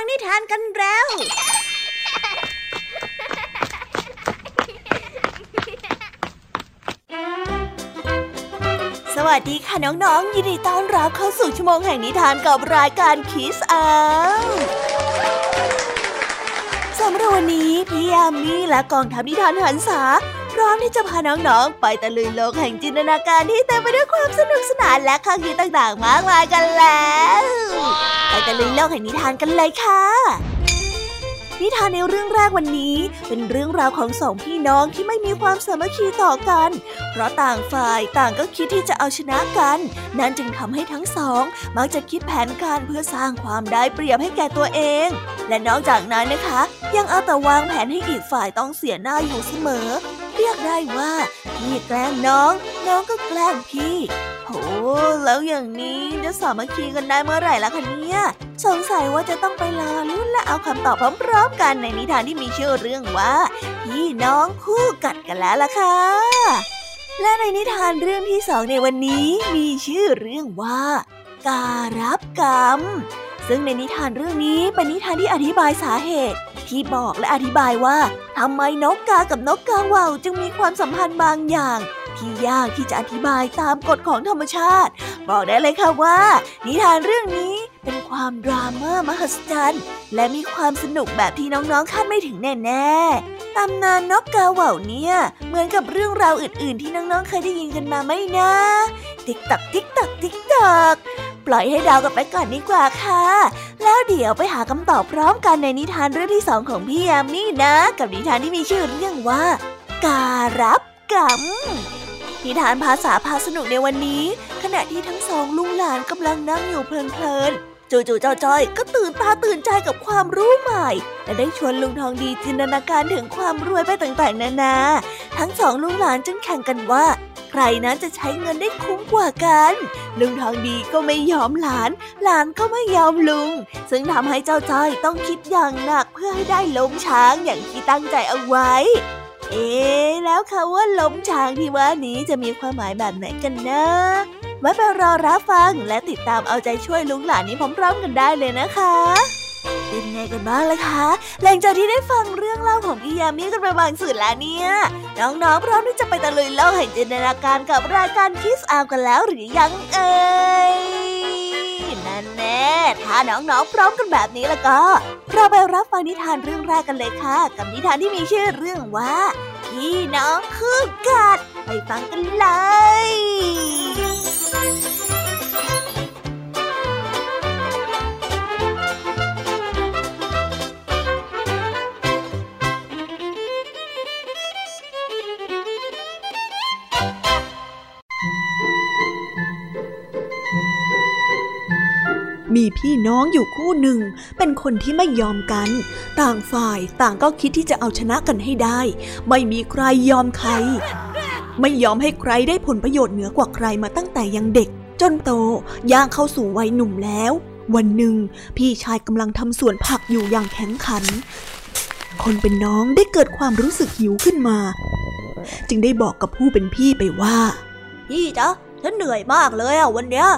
ฟังนิทานกันแล้ว สวัสดีค่ะน้องๆ ยินดีต้อนรับเข้าสู่ชั่วโมงแห่งนิทานกับรายการคิสอาสำหรับวันนี้พี่ยามีและกองทัพนิทานหันษา พร้อมที่จะพาน้องๆ ไปตะลุยโลกแห่งจินตนาการที่เต็มไปด้วยความสนุกสนานและข้อคิดต่างๆ มากมายกันแล้ว ไปตะลุยโลกแห่งนิทานกันเลยค่ะนิทานในเรื่องแรกวันนี้ เป็นเรื่องราวของสองพี่น้องที่ไม่มีความสามัคคีต่อกัน เพราะต่างฝ่ายต่างก็คิดที่จะเอาชนะกัน นั่นจึงทำให้ทั้งสอง มักจะคิดแผนการเพื่อสร้างความได้เปรียบให้แก่ตัวเอง และนอกจากนั้นนะคะ ยังเอาแต่วางแผนให้อีกฝ่ายต้องเสียหน้าอยู่เสมอ เรียกได้ว่า พี่แกล้งน้อง น้องก็แกล้งพี่โหแล้วอย่างนี้จะสามัคคีกันได้เมื่อไหร่ล่ะคะเนี่ยสงสัยว่าจะต้องไปรอลุ้นและเอาคำตอบพร้อมๆกันในนิทานที่มีชื่อเรื่องว่า พี่น้องคู่กัดกันแล้วล่ะค่ะและในนิทานเรื่องที่สองในวันนี้มีชื่อเรื่องว่า การรับกรรม ซึ่งในนิทานเรื่องนี้เป็นนิทานที่อธิบายสาเหตุ ที่บอกและอธิบายว่าทำไมนกกากับนกกาว่าวจึงมีความสัมพันธ์บางอย่าง ที่ยากที่จะอธิบายตามกฎของธรรมชาติ บอกได้เลยค่ะว่า นิทานเรื่องนี้เป็นความดราม่ามหัศจรรย์และมีความสนุกแบบที่น้องๆคาดไม่ถึงแน่ๆตำนานนกกาเหว่าเนี่ย เหมือนกับเรื่องราวอื่น ๆ ที่น้องๆเคยได้ยินกันมาไหมนะ ติ๊กตักติ๊กตักติ๊กตัก ปล่อยให้ดาวกันไปก่อนดีกว่าค่ะ แล้วเดี๋ยวไปหาคำตอบพร้อมกันในนิทานเรื่องที่สองของพี่ยามีนะ กับนิทานที่มีชื่อเรื่องว่า การับกรรมนิทานภาษาพาสนุกในวันนี้ ขณะที่ทั้งสองลุงหลานกำลังนั่งอยู่เพลินๆจู่ๆเจ้าจ้อยก็ตื่นตาตื่นใจกับความรู้ใหม่ และได้ชวนลุงทองดีจินตนาการถึงความรวยไปต่างๆ นานา ทั้งสองลุงหลานจึงแข่งกันว่า ใครนั้นจะใช้เงินได้คุ้มกว่ากัน ลุงทองดีก็ไม่ยอมหลาน หลานก็ไม่ยอมลุง ซึ่งทำให้เจ้าจ้อยต้องคิดอย่างหนักเพื่อให้ได้ล้มช้างอย่างที่ตั้งใจเอาไว้ เอ๊แล้วคำว่าล้มช้างที่ว่านี้จะมีความหมายแบบไหนกันนะไว้ไปรอรับฟังและติดตามเอาใจช่วยลุงหลานนี้พร้อมๆกันได้เลยนะคะ เป็นไงกันบ้างล่ะคะ หลังจากที่ได้ฟังเรื่องเล่าของพี่ยามีกันไปบางส่วนแล้วเนี่ย น้องๆพร้อมที่จะไปตะลุยโลกแห่งจินตนาการกับรายการคิสอากันแล้วหรือยังเอ่ยนั่นแน่ถ้าน้องๆพร้อมกันแบบนี้แล้วก็ เราไปรับฟังนิทานเรื่องแรกกันเลยค่ะ กับนิทานที่มีชื่อเรื่องว่าพี่น้องคู่กัดไปฟังกันเลย มีพี่น้องอยู่คู่หนึ่ง เป็นคนที่ไม่ยอมกัน ต่างฝ่ายต่างก็คิดที่จะเอาชนะกันให้ได้ ไม่มีใครยอมใคร ไม่ยอมให้ใครได้ผลประโยชน์เหนือกว่าใครมาตั้งแต่ยังเด็ก จนโตย่างเข้าสู่วัยหนุ่มแล้ว วันหนึ่ง พี่ชายกำลังทำสวนผักอยู่อย่างแข็งขัน คนเป็นน้องได้เกิดความรู้สึกหิวขึ้นมา จึงได้บอกกับผู้เป็นพี่ไปว่า พี่จ๊ะฉันเหนื่อยมากเลยอะวันเนี้ย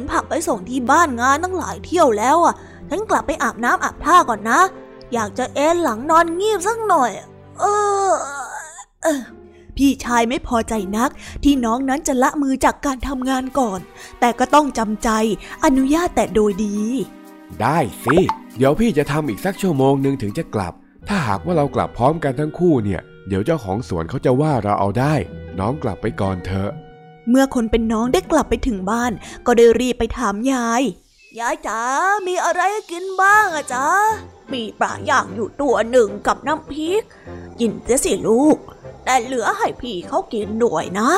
นผักไปส่งที่บ้านงานตั้งหลายเที่ยวแล้วอะ ฉันกลับไปอาบน้ำอาบท่าก่อนนะ อยากจะเอนหลังนอนงีบสักหน่อย เออเออพี่ชายไม่พอใจนัก ที่น้องนั้นจะละมือจากการทำงานก่อน แต่ก็ต้องจำใจอนุญาตแต่โดยดี ได้สิ เดี๋ยวพี่จะทำอีกสักชั่วโมงหนึ่งถึงจะกลับ ถ้าหากว่าเรากลับพร้อมกันทั้งคู่เนี่ย เดี๋ยวเจ้าของสวนเขาจะว่าเราเอาได้ น้องกลับไปก่อนเถอะ เมื่อคนเป็นน้องได้กลับไปถึงบ้าน ก็ได้รีบไปถามยาย ยายจ๋า มีอะไรให้กินบ้างอะจ๊ะ มีปลาย่างอยู่ตัวหนึ่งกับน้ำพริก กินเสียสิลูก แต่เหลือให้พี่เขากินด้วยนะ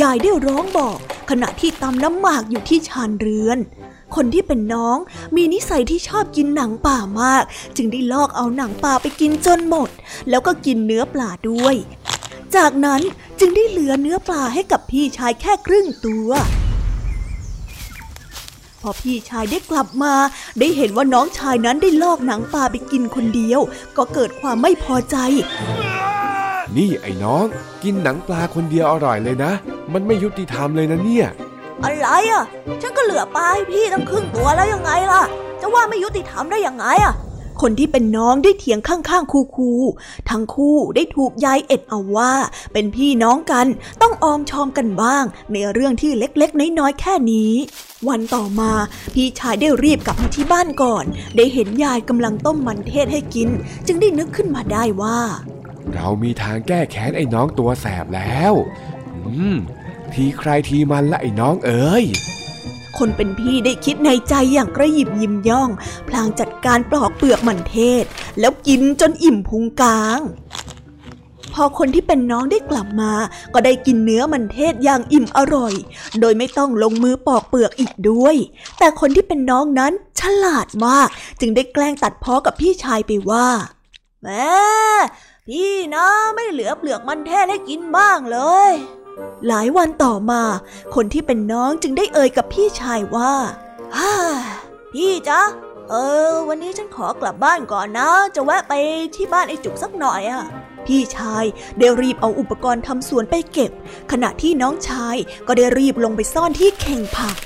ยายได้ร้องบอก ขณะที่ตำน้ำหมากอยู่ที่ชานเรือน คนที่เป็นน้องมีนิสัยที่ชอบกินหนังป่ามาก จึงได้ลอกเอาหนังป่าไปกินจนหมด แล้วก็กินเนื้อปลาด้วย จากนั้นจึงได้เหลือเนื้อปลาให้กับพี่ชายแค่ครึ่งตัว พอพี่ชายได้กลับมา ได้เห็นว่าน้องชายนั้นได้ลอกหนังปลาไปกินคนเดียว ก็เกิดความไม่พอใจ นี่ไอ้น้อง กินหนังปลาคนเดียวอร่อยเลยนะ มันไม่ยุติธรรมเลยนะเนี่ยอะไรอะฉันก็เหลือปลาให้พี่ตั้งครึ่งตัวแล้วยังไงล่ะ จะว่าไม่ยุติธรรมได้ยังไงอะ คนที่เป็นน้องได้เถียงข้างๆคูคูทั้งคู่ได้ถูกยายเอ็ดเอาว่า เป็นพี่น้องกันต้องออมชอมกันบ้าง ในเรื่องที่เล็กๆ น้อยๆแค่นี้ วันต่อมาพี่ชายได้รีบกลับมาที่บ้านก่อน ได้เห็นยายกำลังต้มมันเทศให้กิน จึงได้นึกขึ้นมาได้ว่า เรามีทางแก้แค้นไอ้น้องตัวแสบแล้ว อืม ทีใครทีมันละไอ้น้องเอ๋ย คนเป็นพี่ได้คิดในใจอย่างกระยิบยิ้มย่อง พลางจัดการปลอกเปลือกมันเทศ แล้วกินจนอิ่มพุงกลาง พอคนที่เป็นน้องได้กลับมา ก็ได้กินเนื้อมันเทศอย่างอิ่มอร่อย โดยไม่ต้องลงมือปอกเปลือกอีกด้วย แต่คนที่เป็นน้องนั้นฉลาดมาก จึงได้แกล้งตัดพ้อกับพี่ชายไปว่าแม่พี่นะไม่เหลือเปลือกมันเทศให้กินบ้างเลย หลายวันต่อมาคนที่เป็นน้องจึงได้เอ่ยกับพี่ชายว่าฮ่าพี่จ๊ะเออ วันนี้ฉันขอกลับบ้านก่อนนะ จะแวะไปที่บ้านไอ้จุกสักหน่อยอะพี่ชายได้รีบเอาอุปกรณ์ทำสวนไปเก็บ ขณะที่น้องชายก็ได้รีบลงไปซ่อนที่เข่งผัก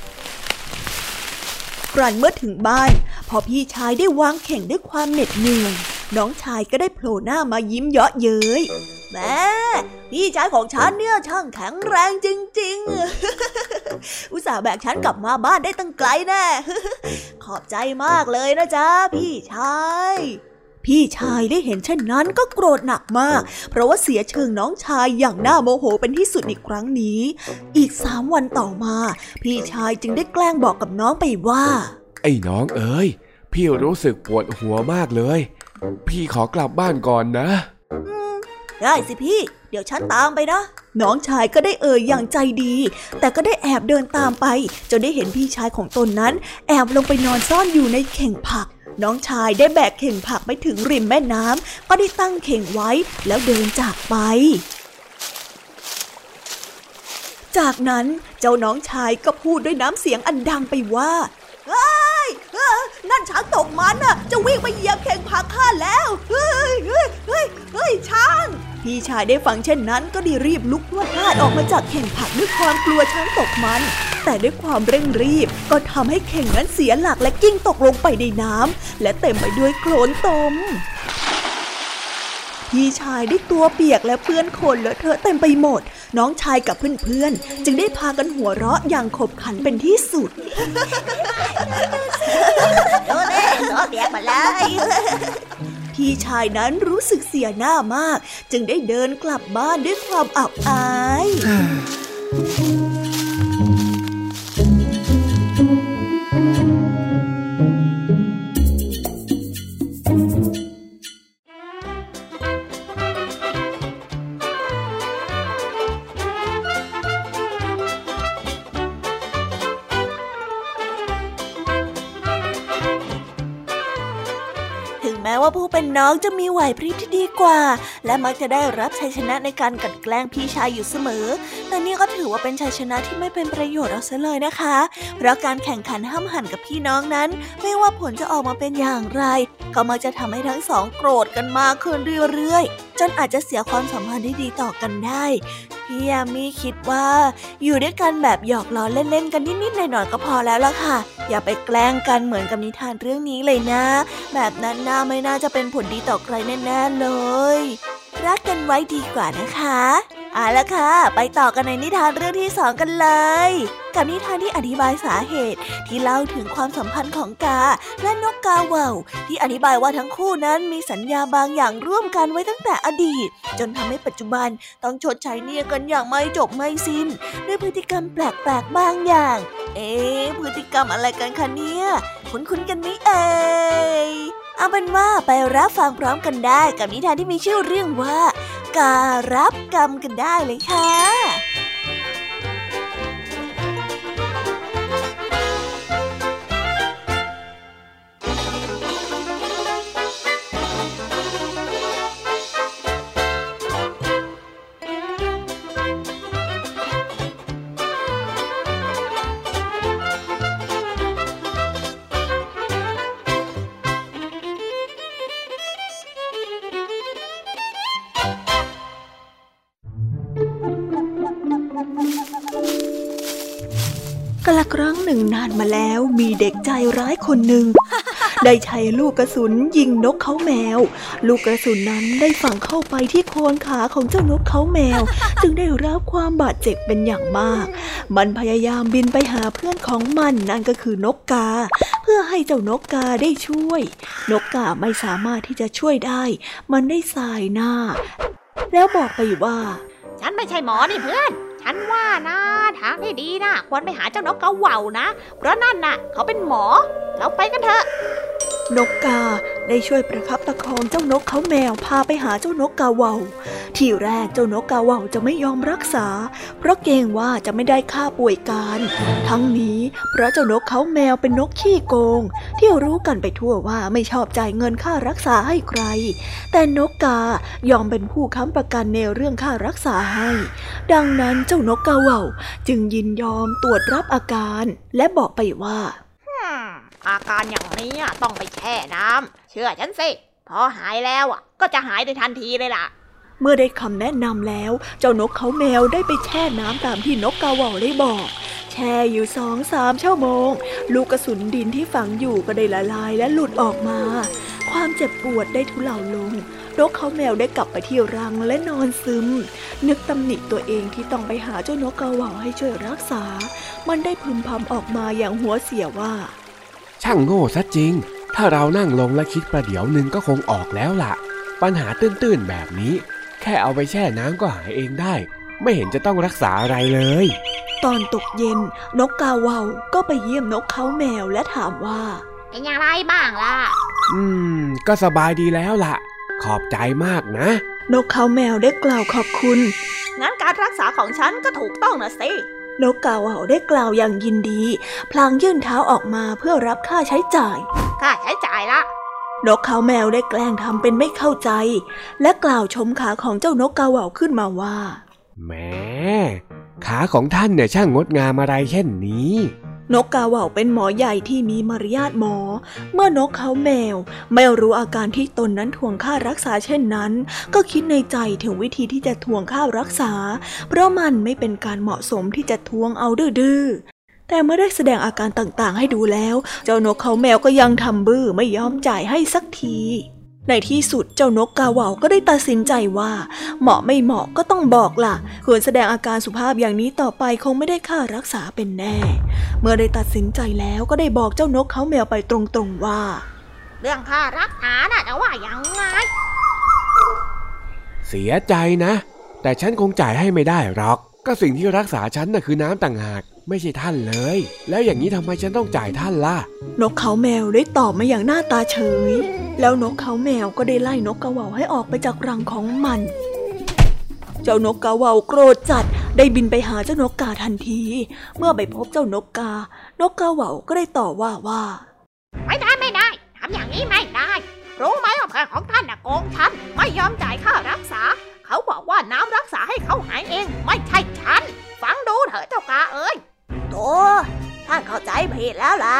กรันเมื่อถึงบ้าน พอพี่ชายได้วางเข่งด้วยความเหน็ดเหนื่อยน้องชายก็ได้โผล่หน้ามายิ้มเยาะเย้ยแม่ พี่ชายของฉันเนี่ยช่างแข็งแรงจริง ๆ อุตส่าห์แบกฉันกลับมาบ้านได้ตั้งไกลแน่ขอบใจมากเลยนะจ๊ะพี่ชายพี่ชายได้เห็นเช่นนั้นก็โกรธหนักมาก เพราะว่าเสียเชิงน้องชายอย่างน่าโมโหเป็นที่สุดในครั้งนี้ อีกสามวันต่อมา พี่ชายจึงได้แกล้งบอกกับน้องไปว่า ไอ้น้องเอ๋ยพี่รู้สึกปวดหัวมากเลย พี่ขอกลับบ้านก่อนนะได้สิพี่ เดี๋ยวฉันตามไปนะ น้องชายก็ได้เอ่ยอย่างใจดี แต่ก็ได้แอบเดินตามไป จนได้เห็นพี่ชายของตนนั้น แอบลงไปนอนซ่อนอยู่ในเข่งผัก น้องชายได้แบกเข่งผักไปถึงริมแม่น้ำก็ได้ตั้งเข่งไว้แล้วเดินจากไปจากนั้นเจ้าน้องชายก็พูดด้วยน้ำเสียงอันดังไปว่าเฮ้ยนั่นช้างตกมันน่ะ จะวิ่งไปเหยียบเข่งผักข้าแล้ว เฮ้ยเฮ้ยเฮ้ยเฮ้ยช้าง พี่ชายได้ฟังเช่นนั้นก็ได้รีบลุกพรวดพลาดออกมาจากเข่งผักด้วยความกลัวช้างตกมัน แต่ด้วยความเร่งรีบก็ทำให้เข่งนั้นเสียหลักและกิ้งตกลงไปในน้ำและเต็มไปด้วยโคลนตมพี่ชายได้ตัวเปียกและเปื้อนโคลนเลอะเทอะเต็มไปหมด น้องชายกับเพื่อนๆ จึงได้พากันหัวเราะอย่างขบขันเป็นที่สุดดูเด้ตัวเปียกมาเลย พี่ชายนั้นรู้สึกเสียหน้ามาก จึงได้เดินกลับบ้านด้วยความอับอาย ม้ว่าผู้เป็นน้องจะมีไหวพริบที่ดีกว่า และมักจะได้รับชัยชนะในการกัดแกล้งพี่ชายอยู่เสมอ แต่นี่ก็ถือว่าเป็นชัยชนะที่ไม่เป็นประโยชน์เอาซะเลยนะคะ เพราะการแข่งขันห้ามหันกับพี่น้องนั้น ไม่ว่าผลจะออกมาเป็นอย่างไร ก็มักจะทำให้ทั้งสองโกรธกันมากขึ้นเรื่อยๆ จนอาจจะเสียความสัมพันธ์ที่ดีต่อกันได้ พี่ยามีคิดว่า อยู่ด้วยกันแบบหยอกล้อเล่นๆกันนิดๆหน่อยๆก็พอแล้วล่ะค่ะ อย่าไปแกล้งกันเหมือนกับนิทานเรื่องนี้เลยนะ แบบนั้นน่าไม่น่าจะเป็นผลดีต่อใครแน่ๆเลย รักกันไว้ดีกว่านะคะเอาละค่ะ ไปต่อกันในนิทานเรื่องที่สองกันเลย กับนิทานที่อธิบายสาเหตุ ที่เล่าถึงความสัมพันธ์ของกา และนกกาเว่าที่อธิบายว่าทั้งคู่นั้นมีสัญญาบางอย่างร่วมกันไว้ตั้งแต่อดีต จนทำให้ปัจจุบันต้องชดใช้เนียกันอย่างไม่จบไม่สิ้น ด้วยพฤติกรรมแปลกๆบางอย่าง เอ๊พฤติกรรมอะไรกันคะเนี่ยคุ้นๆกันไหมเอ่ยเอาเป็นว่าไปรับฟังพร้อมกันได้กับนิทานที่มีชื่อเรื่องว่า การรับกรรมกันได้เลยค่ะานมาแล้วมีเด็กใจร้ายคนหนึ่งได้ใช้ลูกกระสุนยิงนกเขาแมว ลูกกระสุนนั้นได้ฝังเข้าไปที่โคนขาของเจ้านกเขาแมว จึงได้รับความบาดเจ็บเป็นอย่างมาก มันพยายามบินไปหาเพื่อนของมันนั่นก็คือนกกา เพื่อให้เจ้านกกาได้ช่วย นกกาไม่สามารถที่จะช่วยได้ มันได้สายหน้า แล้วบอกไปว่า ฉันไม่ใช่หมอนี่เพื่อน ฉันว่านะ ทางที่ดีนะควรไปหาเจ้านกกระเหว่านะ เพราะนั่นน่ะ เขาเป็นหมอ เราไปกันเถอะ นกกาได้ช่วยประคับประคองเจ้านกเขาแมวพาไปหาเจ้านกกาเหว่าทีแรกเจ้านกกาเหว่าจะไม่ยอมรักษา เพราะเกรงว่าจะไม่ได้ค่าป่วยการ ทั้งนี้เพราะเจ้านกเขาแมวเป็นนกขี้โกง ที่รู้กันไปทั่วว่าไม่ชอบจ่ายเงินค่ารักษาให้ใคร แต่นกกายอมเป็นผู้ค้ำประกันในเรื่องค่ารักษาให้ ดังนั้นเจ้านกกาเหว่า จึงยินยอมตรวจรับอาการ และบอกไปว่าอืมอาการอย่างนี้อะต้องไปแช่น้ำเชื่อฉันสิพอหายแล้วอะก็จะหายในทันทีเลยล่ะ เมื่อได้คำแนะนำแล้ว เจ้านกเขาแมวได้ไปแช่น้ำตามที่นกกาเหว่าได้บอก แช่อยู่สองสามชั่วโมง ลูกกระสุนดินที่ฝังอยู่ก็ได้ละลายและหลุดออกมา ความเจ็บปวดได้ทุเลาลง นกเขาแมวได้กลับไปที่รังและนอนซึม นึกตำหนิตัวเองที่ต้องไปหาเจ้านกกาเหว่าให้ช่วยรักษา มันได้พึมพำออกมาอย่างหัวเสียว่า ช่างโง่ซะจริง ถ้าเรานั่งลงและคิดประเดี๋ยวหนึ่งก็คงออกแล้วล่ะ ปัญหาตื้นๆแบบนี้ แค่เอาไปแช่น้ำก็หายเองได้ ไม่เห็นจะต้องรักษาอะไรเลย ตอนตกเย็น นกกาเหว่าก็ไปเยี่ยมนกเขาแมวและถามว่าเป็นอย่างไรบ้างล่ะ อืม ก็สบายดีแล้วล่ะ ขอบใจมากนะ นกเขาแมวได้กล่าวขอบคุณ งั้นการรักษาของฉันก็ถูกต้องนะสิ นกกาเหว่าได้กล่าวอย่างยินดี พลางยื่นเท้าออกมาเพื่อรับค่าใช้จ่าย ค่าใช้จ่ายละนกเขาแมวได้แกล้งทำเป็นไม่เข้าใจ และกล่าวชมขาของเจ้านกกาเหว่าขึ้นมาว่า แหมขาของท่านเนี่ยช่างงดงามอะไรเช่นนี้ นกกาเหว่าเป็นหมอใหญ่ที่มีมารยาทหมอ เมื่อนกเขาแมว ไม่รู้อาการที่ตนนั้นทวงค่ารักษาเช่นนั้น ก็คิดในใจถึงวิธีที่จะทวงค่ารักษา เพราะมันไม่เป็นการเหมาะสมที่จะทวงเอาดื้อแต่เมื่อได้แสดงอาการต่างๆ ให้ดูแล้ว เจ้านกเขาแมวก็ยังทำบื้อไม่ยอมจ่ายให้สักที ในที่สุดเจ้านกกาเหว่าก็ได้ตัดสินใจว่า เหมาะไม่เหมาะก็ต้องบอกล่ะควรแสดงอาการสุภาพอย่างนี้ต่อไปคงไม่ได้ค่ารักษาเป็นแน่ เมื่อได้ตัดสินใจแล้วก็ได้บอกเจ้านกเขาแมวไปตรงๆว่า เรื่องค่ารักษาน่ะจะว่ายังไงเสียใจนะ แต่ฉันคงจ่ายให้ไม่ได้หรอก ก็สิ่งที่รักษาฉันน่ะคือน้ำต่างหาก ไม่ใช่ท่านเลย แล้วอย่างนี้ทำไมฉันต้องจ่ายท่านล่ะ นกเขาแมวได้ตอบมาอย่างหน้าตาเฉย แล้วนกเขาแมวก็ได้ไล่นกกระเหว่าให้ออกไปจากรังของมัน เจ้านกกาเหว่าโกรธจัดได้บินไปหาเจ้านกกาทันที เมื่อไปพบเจ้านกกา นกกาเหว่าก็ได้ต่อว่าว่า ไม่ได้ไม่ได้ทำอย่างนี้ไม่ได้ รู้ไหมว่าเพื่อนของท่านน่ะโกงฉัน ไม่ยอมจ่ายค่ารักษา เขาบอกว่าน้ำรักษาให้เขาหายเอง ไม่ใช่ฉัน ฟังดูเถอะเจ้ากาเอ้ย โตท่านเข้าใจผิดแล้วล่ะ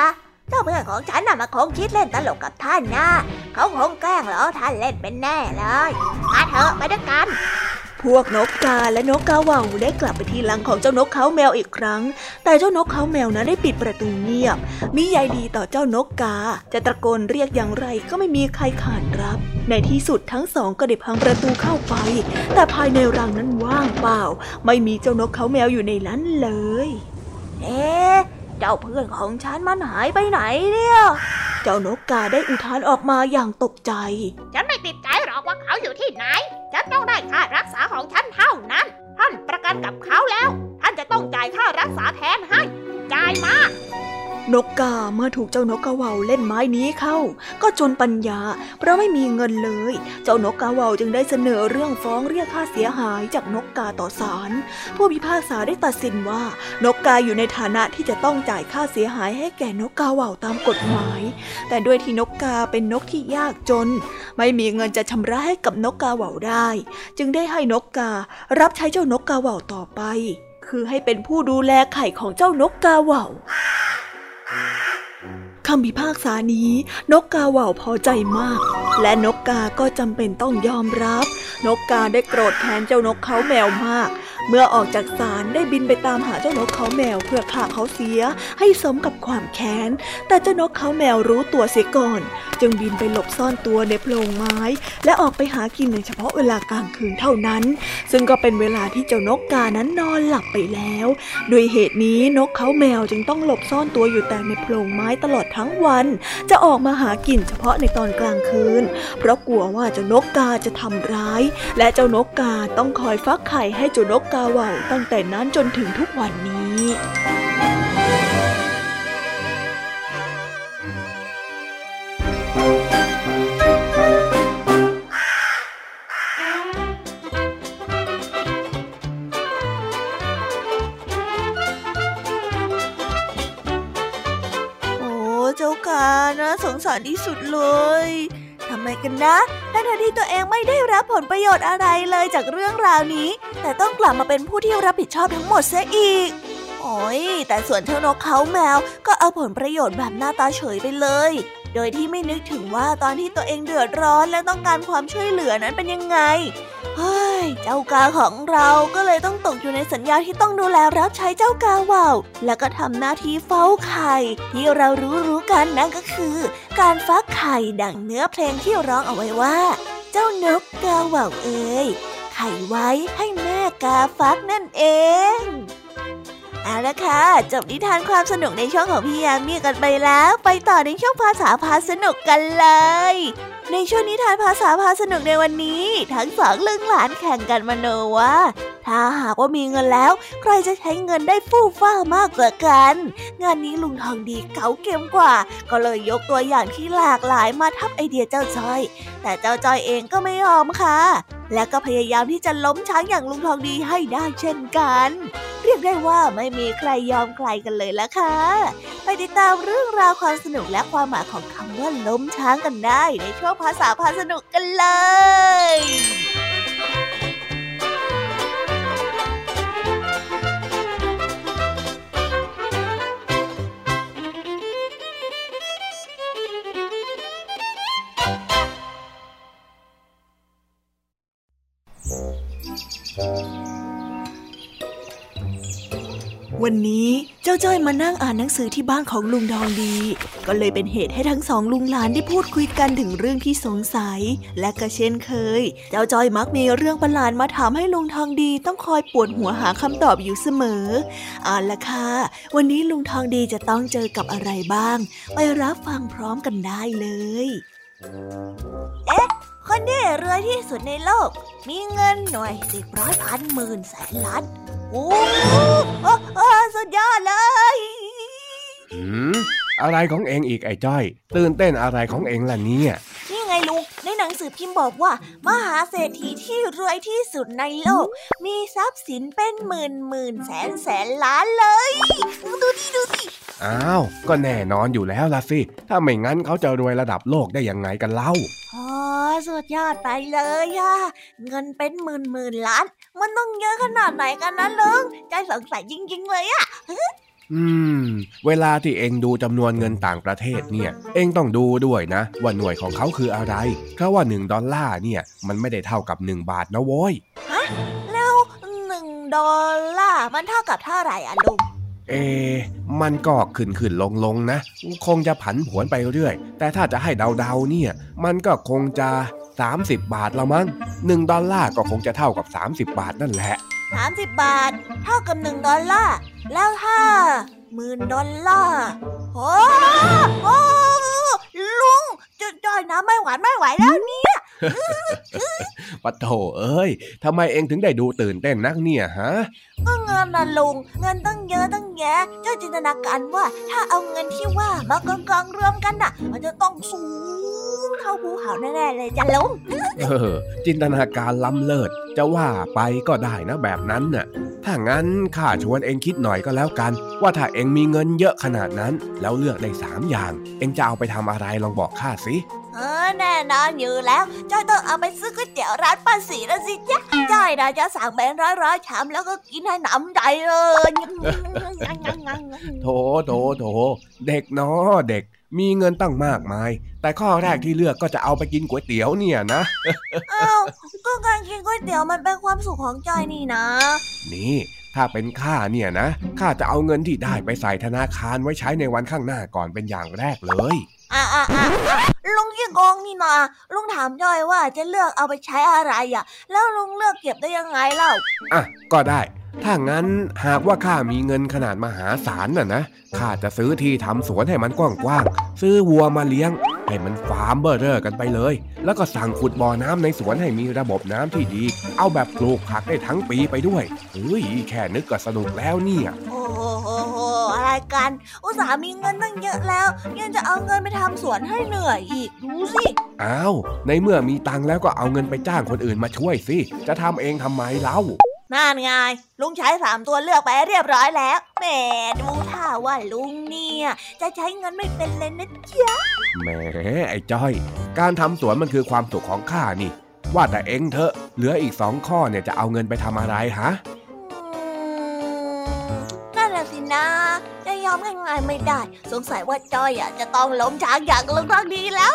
เจ้าเพื่อนของฉันน่ะมาคงคิดเล่นตลกกับท่านนะเขาคงแกล้งล้อท่านเล่นเป็นแน่เลย มาเถอะไปด้วยกันพวกนกกาและนกกาเว่าได้กลับไปที่รังของเจ้านกเขาแมวอีกครั้ง แต่เจ้านกเขาแมวนั้นได้ปิดประตูเงียบมิใยดีต่อเจ้านกกา จะตะโกนเรียกอย่างไรก็ไม่มีใครขานรับ ในที่สุดทั้งสองก็ได้พังประตูเข้าไป แต่ภายในรังนั้นว่างเปล่า ไม่มีเจ้านกเขาแมวอยู่ในนั้นเลย เอ๊ะ เจ้าเพื่อนของฉันมันหายไปไหนเนี่ย เจ้านกกาได้อุทานออกมาอย่างตกใจ ฉันไม่ติดใจหรอกว่าเขาอยู่ที่ไหน ฉันต้องได้ค่ารักษาของฉันเท่านั้น ท่านประกันกับเขาแล้ว ท่านจะต้องจ่ายค่ารักษาแทนให้ จ่ายมา นกกาเมื่อถูกเจ้านกกาเหว่าเล่นไม้นี้เข้า ก็จนปัญญา เพราะไม่มีเงินเลย เจ้านกกาเหว่าจึงได้เสนอเรื่องฟ้องเรียกค่าเสียหายจากนกกาต่อศาลผู้พิพากษาได้ตัดสินว่า นกกาอยู่ในฐานะที่จะต้องจ่ายค่าเสียหายให้แก่นกกาเหว่าตามกฎหมาย แต่ด้วยที่นกกาเป็นนกที่ยากจน ไม่มีเงินจะชำระให้กับนกกาเหว่าได้ จึงได้ให้นกการับใช้เจ้านกกาเหว่าต่อไป คือให้เป็นผู้ดูแลไข่ของเจ้านกกาเหว่า คำพิพากษานี้ นกกาเหว่าพอใจมาก และนกกาก็จำเป็นต้องยอมรับ นกกาได้โกรธแค้นเจ้านกเขาแมวมาก เมื่อออกจากศาลได้บินไปตามหาเจ้านกเขาแมวเพื่อฆ่าเขาเสียให้สมกับความแค้น แต่เจ้านกเขาแมวรู้ตัวเสียก่อน จึงบินไปหลบซ่อนตัวในโพรงไม้ และออกไปหากินในเฉพาะเวลากลางคืนเท่านั้น ซึ่งก็เป็นเวลาที่เจ้านกกานั้นนอนหลับไปแล้วด้วยเหตุนี้นกเขาแมวจึงต้องหลบซ่อนตัวอยู่แต่ในโพรงไม้ตลอดทั้งวัน จะออกมาหากินเฉพาะในตอนกลางคืน เพราะกลัวว่าเจ้านกกาจะทำร้าย และเจ้านกกาต้องคอยฟักไข่ให้เจ้านกกาว่าตั้งแต่นั้นจนถึงทุกวันนี้เจ้ากานะสงสารที่สุดเลย ทำไมกันนะทั้งที่ตัวเองไม่ได้รับผลประโยชน์อะไรเลยจากเรื่องราวนี้ แต่ต้องกลับมาเป็นผู้ที่รับผิดชอบทั้งหมดเสียอีก โอ้ยแต่ส่วนเจ้านกเขาแมวก็เอาผลประโยชน์แบบหน้าตาเฉยไปเลย โดยที่ไม่นึกถึงว่าตอนที่ตัวเองเดือดร้อนและต้องการความช่วยเหลือนั้นเป็นยังไง เฮ้ย เจ้ากาของเราก็เลยต้องตกอยู่ในสัญญาที่ต้องดูแลรับใช้เจ้ากาว่าวแล้วก็ทำหน้าที่เฝ้าไข่ ที่เรารู้รู้กันนั่นก็คือ การฟักไข่ดังเนื้อเพลงที่ร้องเอาไว้ว่า เจ้านกกาว่าวเอ้ย ข่ไว้ให้แม่กาฟักนั่นเอง เอาละค่ะ จบนิทานความสนุกในช่องของพี่ยามีกันไปแล้ว ไปต่อในช่องภาษาพาสนุกกันเลย ในช่วงนิทานภาษาพาสนุกในวันนี้ ทั้งสองลึงหลานแข่งกันมโนว่าถ้าหากว่ามีเงินแล้ว ใครจะใช้เงินได้ฟู่ฟ้ามากกว่ากัน งานนี้ลุงทองดีเก๋าเกมกว่า ก็เลยยกตัวอย่างที่หลากหลายมาทับไอเดียเจ้าจอย แต่เจ้าจอยเองก็ไม่ยอมค่ะ และก็พยายามที่จะล้มช้างอย่างลุงทองดีให้ได้เช่นกัน เรียกได้ว่าไม่มีใครยอมใครกันเลยละค่ะ ไปติดตามเรื่องราวความสนุกและความหมายของคำว่าล้มช้างกันได้ ในช่วงภาษาพาสนุกกันเลย วันนี้เจ้าจ้อยมานั่งอ่านหนังสือที่บ้านของลุงทองดี ก็เลยเป็นเหตุให้ทั้งสองลุงหลานได้พูดคุยกันถึงเรื่องที่สงสัย และก็เช่นเคย เจ้าจ้อยมักมีเรื่องประหลาดมาถามให้ลุงทองดีต้องคอยปวดหัวหาคำตอบอยู่เสมอเอาละค่ะ วันนี้ลุงทองดีจะต้องเจอกับอะไรบ้าง ไปรับฟังพร้อมกันได้เลย เอ๊ะ คนที่รวยที่สุดในโลก มีเงินหน่วยสิบร้อยพันหมื่นแสนล้าน โอ้โหสุดยอดเลยอืมอะไรของเองอีกไอ้จ้อย ตื่นเต้นอะไรของเองล่ะเนี่ยนี่ไงลุงในหนังสือพิมพ์บอกว่า มหาเศรษฐีที่รวยที่สุดในโลก มีทรัพย์สินเป็นหมื่นหมื่นแสนแสนล้านเลย ดูดิดูสิอ้าว ก็แน่นอนอยู่แล้วล่ะสิ ถ้าไม่งั้นเขาจะรวยระดับโลกได้ยังไงกันเล่าอ๋อ สุดยอดไปเลยอะเงินเป็นหมื่นหมื่นล้าน มันต้องเยอะขนาดไหนกันนะลุงใจสงสัยจริง ๆ เลยอะอืม เวลาที่เองดูจำนวนเงินต่างประเทศเนี่ย เองต้องดูด้วยนะ ว่าหน่วยของเขาคืออะไร เพราะว่าหนึ่งดอลลาร์เนี่ย มันไม่ได้เท่ากับหนึ่งบาทนะโว้ยฮะแล้วหนึ่งดอลลาร์มันเท่ากับเท่าไหร่อะลุง เอ มันก็ขึ้นขึ้นลงลงนะ คงจะผันผวนไปเรื่อย แต่ถ้าจะให้เดาๆเนี่ย มันก็คงจะ 30 บาทละมั้งหนึ่งดอลลาร์ก็คงจะเท่ากับ 30 บาทนั่นแหละ 30 บาท เท่ากับ 1 ดอลลาร์ แล้วถ้าหมื่นดอลลาร์โอ้โอ้ลุงจะจ่อยน้ำไม่หวานไม่ไหวแล้วเนี่ย ปะโถเอ้ยทำไมเองถึงได้ดูตื่นเต้นนักเนี่ยฮะ ก็เงินนะลุง เงินตั้งเยอะตั้งแยะเจ้าจินตนาการว่า ถ้าเอาเงินที่ว่ามากองกองรวมกันน่ะ มันจะต้องสูงเท่าภูเขาแน่ๆเลยจ้ะลุงเออ จินตนาการล้ำเลิศ จะว่าไปก็ได้นะแบบนั้นน่ะถ้างั้นข้าชวนเองคิดหน่อยก็แล้วกัน ว่าถ้าเองมีเงินเยอะขนาดนั้น แล้วเลือกได้สามอย่าง เองจะเอาไปทำอะไรลองบอกข้าสิเออแน่นอนอยู่แล้วจ้อยต้องเอาไปซื้อก๋วยเตี๋ยวร้านป้าสีแล้วสิจ๊ะจ้อยนะจะสั่งเป็นร้อยๆชามแล้วก็กินให้หนำใจเลยโถโถโถเด็กเนาะเด็กมีเงินตั้งมากมาย แต่ข้อแรกที่เลือกก็จะเอาไปกินก๋วยเตี๋ยวเนี่ยนะอ้าวก็การกินก๋วยเตี๋ยวมันเป็นความสุขของจอยนี่นะ นี่ ถ้าเป็นข้าเนี่ยนะข้าจะเอาเงินที่ได้ไปใส่ธนาคารไว้ใช้ในวันข้างหน้าก่อนเป็นอย่างแรกเลยอะอะอะ อะลุงยี่กองนี่นะลุงถามจอยว่าจะเลือกเอาไปใช้อะไรอะ แล้วลุงเลือกเก็บได้ยังไงเล่าอะก็ได้ถ้างั้นหากว่าข้ามีเงินขนาดมหาศาลน่ะนะข้าจะซื้อที่ทำสวนให้มันกว้างๆซื้อวัวมาเลี้ยง ให้มันฟาร์มเบอร์เรอร์กันไปเลย แล้วก็สั่งขุดบ่อน้ำในสวนให้มีระบบน้ำที่ดี เอาแบบปลูกผักได้ทั้งปีไปด้วยเฮ้ยแค่นึกก็สนุกแล้วเนี่ย โอ้โหโหโห อะไรกัน อุตส่าห์มีเงินตั้งเยอะแล้ว ยังจะเอาเงินไปทำสวนให้เหนื่อยอีกดูสิอ้าวในเมื่อมีตังค์แล้วก็เอาเงินไปจ้างคนอื่นมาช่วยสิจะทำเองทำไมเล่านั่นไงลุงใช้สามตัวเลือกไปเรียบร้อยแล้วแหมดูท่าว่าลุงเนี่ย จะใช้เงินไม่เป็นเลยนะจ๊ะแหมไอ้จ้อย การทำสวนมันคือความสุขของข้านี่ ว่าแต่เองเถอะ เหลืออีกสองข้อเนี่ยจะเอาเงินไปทำอะไรฮะอืม นั่นแหละสินะ จะยอมง่ายๆไม่ได้ สงสัยว่าจอยอะจะต้องล้มช้างอย่างลุงทางดีแล้ว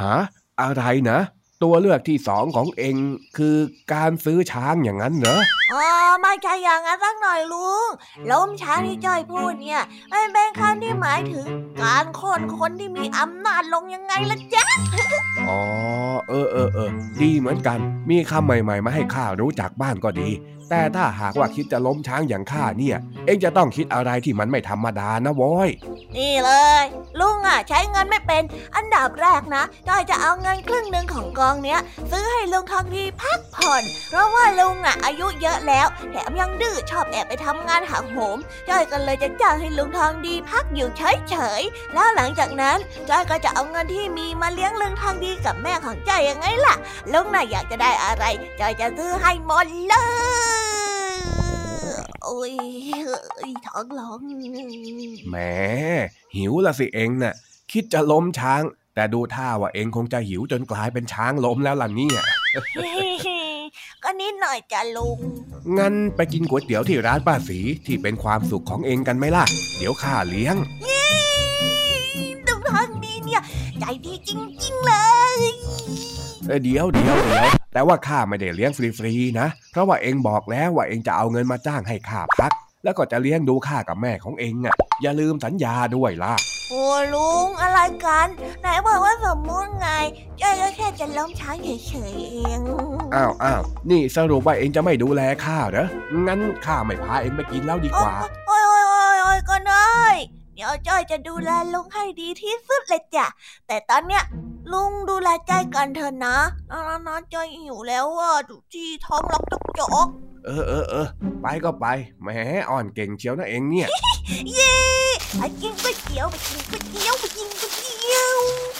ฮะอะไรนะ ตัวเลือกที่สองของเองคือการซื้อช้างอย่างนั้นเหรออ๋อไม่ใช่อย่างนั้นสักหน่อยลุงล้มช้างที่จอยพูดเนี่ยมันเป็นคำที่หมายถึง การโค่นคนที่มีอำนาจลงยังไงล่ะจ๊ะอ๋อเออเออเออดีเหมือนกัน มีคำใหม่ ๆ มาให้ข้ารู้จักบ้างก็ดี แต่ถ้าหากว่าคิดจะล้มช้างอย่างข้าเนี่ย เองจะต้องคิดอะไรที่มันไม่ธรรมดานะโว้ยนี่เลย ลุงอะใช้เงินไม่เป็น อันดับแรกนะจอยจะเอาเงินครึ่งหนึ่งของกองเนี้ย ซื้อให้ลุงทองดีพักผ่อน เพราะว่าลุงอะอายุเยอะแล้ว แถมยังดื้อชอบแอบไปทำงานหักโหมจอยก็เลยจะจ้างให้ลุงทองดีพักอยู่เฉยๆแล้วหลังจากนั้นจอยก็จะเอาเงินที่มีมาเลี้ยงลุงทองดีกับแม่ของจอยยังไงล่ะลุงน่ะอยากจะได้อะไรจอยจะซื้อให้หมดเลยโอ้ยเอ้ยท้องร้องแหมหิวละสิเองน่ะ คิดจะล้มช้าง แต่ดูท่าว่าเองคงจะหิวจนกลายเป็นช้างล้มแล้วล่ะเนี่ยก็นิดหน่อยจ้ะลุง งั้นไปกินก๋วยเตี๋ยวที่ร้านป้าสีที่เป็นความสุขของเองกันไหมล่ะ เดี๋ยวข้าเลี้ยงลุงทางนี้เนี่ย ใจดีจริง ๆ เลย เอ้ยเดี๋ยวเดี๋ยวเดี๋ยวแต่ว่าข้าไม่ได้เลี้ยงฟรีๆนะ เพราะว่าเองบอกแล้วว่าเองจะเอาเงินมาจ้างให้ข้าพัก แล้วก็จะเลี้ยงดูข้ากับแม่ของเองอะ อย่าลืมสัญญาด้วยล่ะ โอ้ลุงอะไรกันไหนบอกว่าสมมุติไงจอยก็แค่จะล้มช้างเฉยๆเองอ้าวอ้าวนี่สรุปว่าเองจะไม่ดูแลข้าเหรองั้นข้าไม่พาเองไปกินแล้วดีกว่าโอ้ยโอ้ยโอ้ยโอ้ยก็ได้เดี๋ยวจอยจะดูแลลุงให้ดีที่สุดเลยจ้ะแต่ตอนเนี้ย ลุงดูแลใจกันเถอะนะนะนะจอยหิวแล้วอะดูที่ท้องร้องจกจกเออเออเออไปก็ไปแหมอ่อนเก่งเชียวนะเองเนี่ย เย้ไปกินก๋วยเตี๋ยวไปกินก๋วยเตี๋ยวไปกินก๋วยเตี๋ยวว้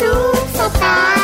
สู่สตา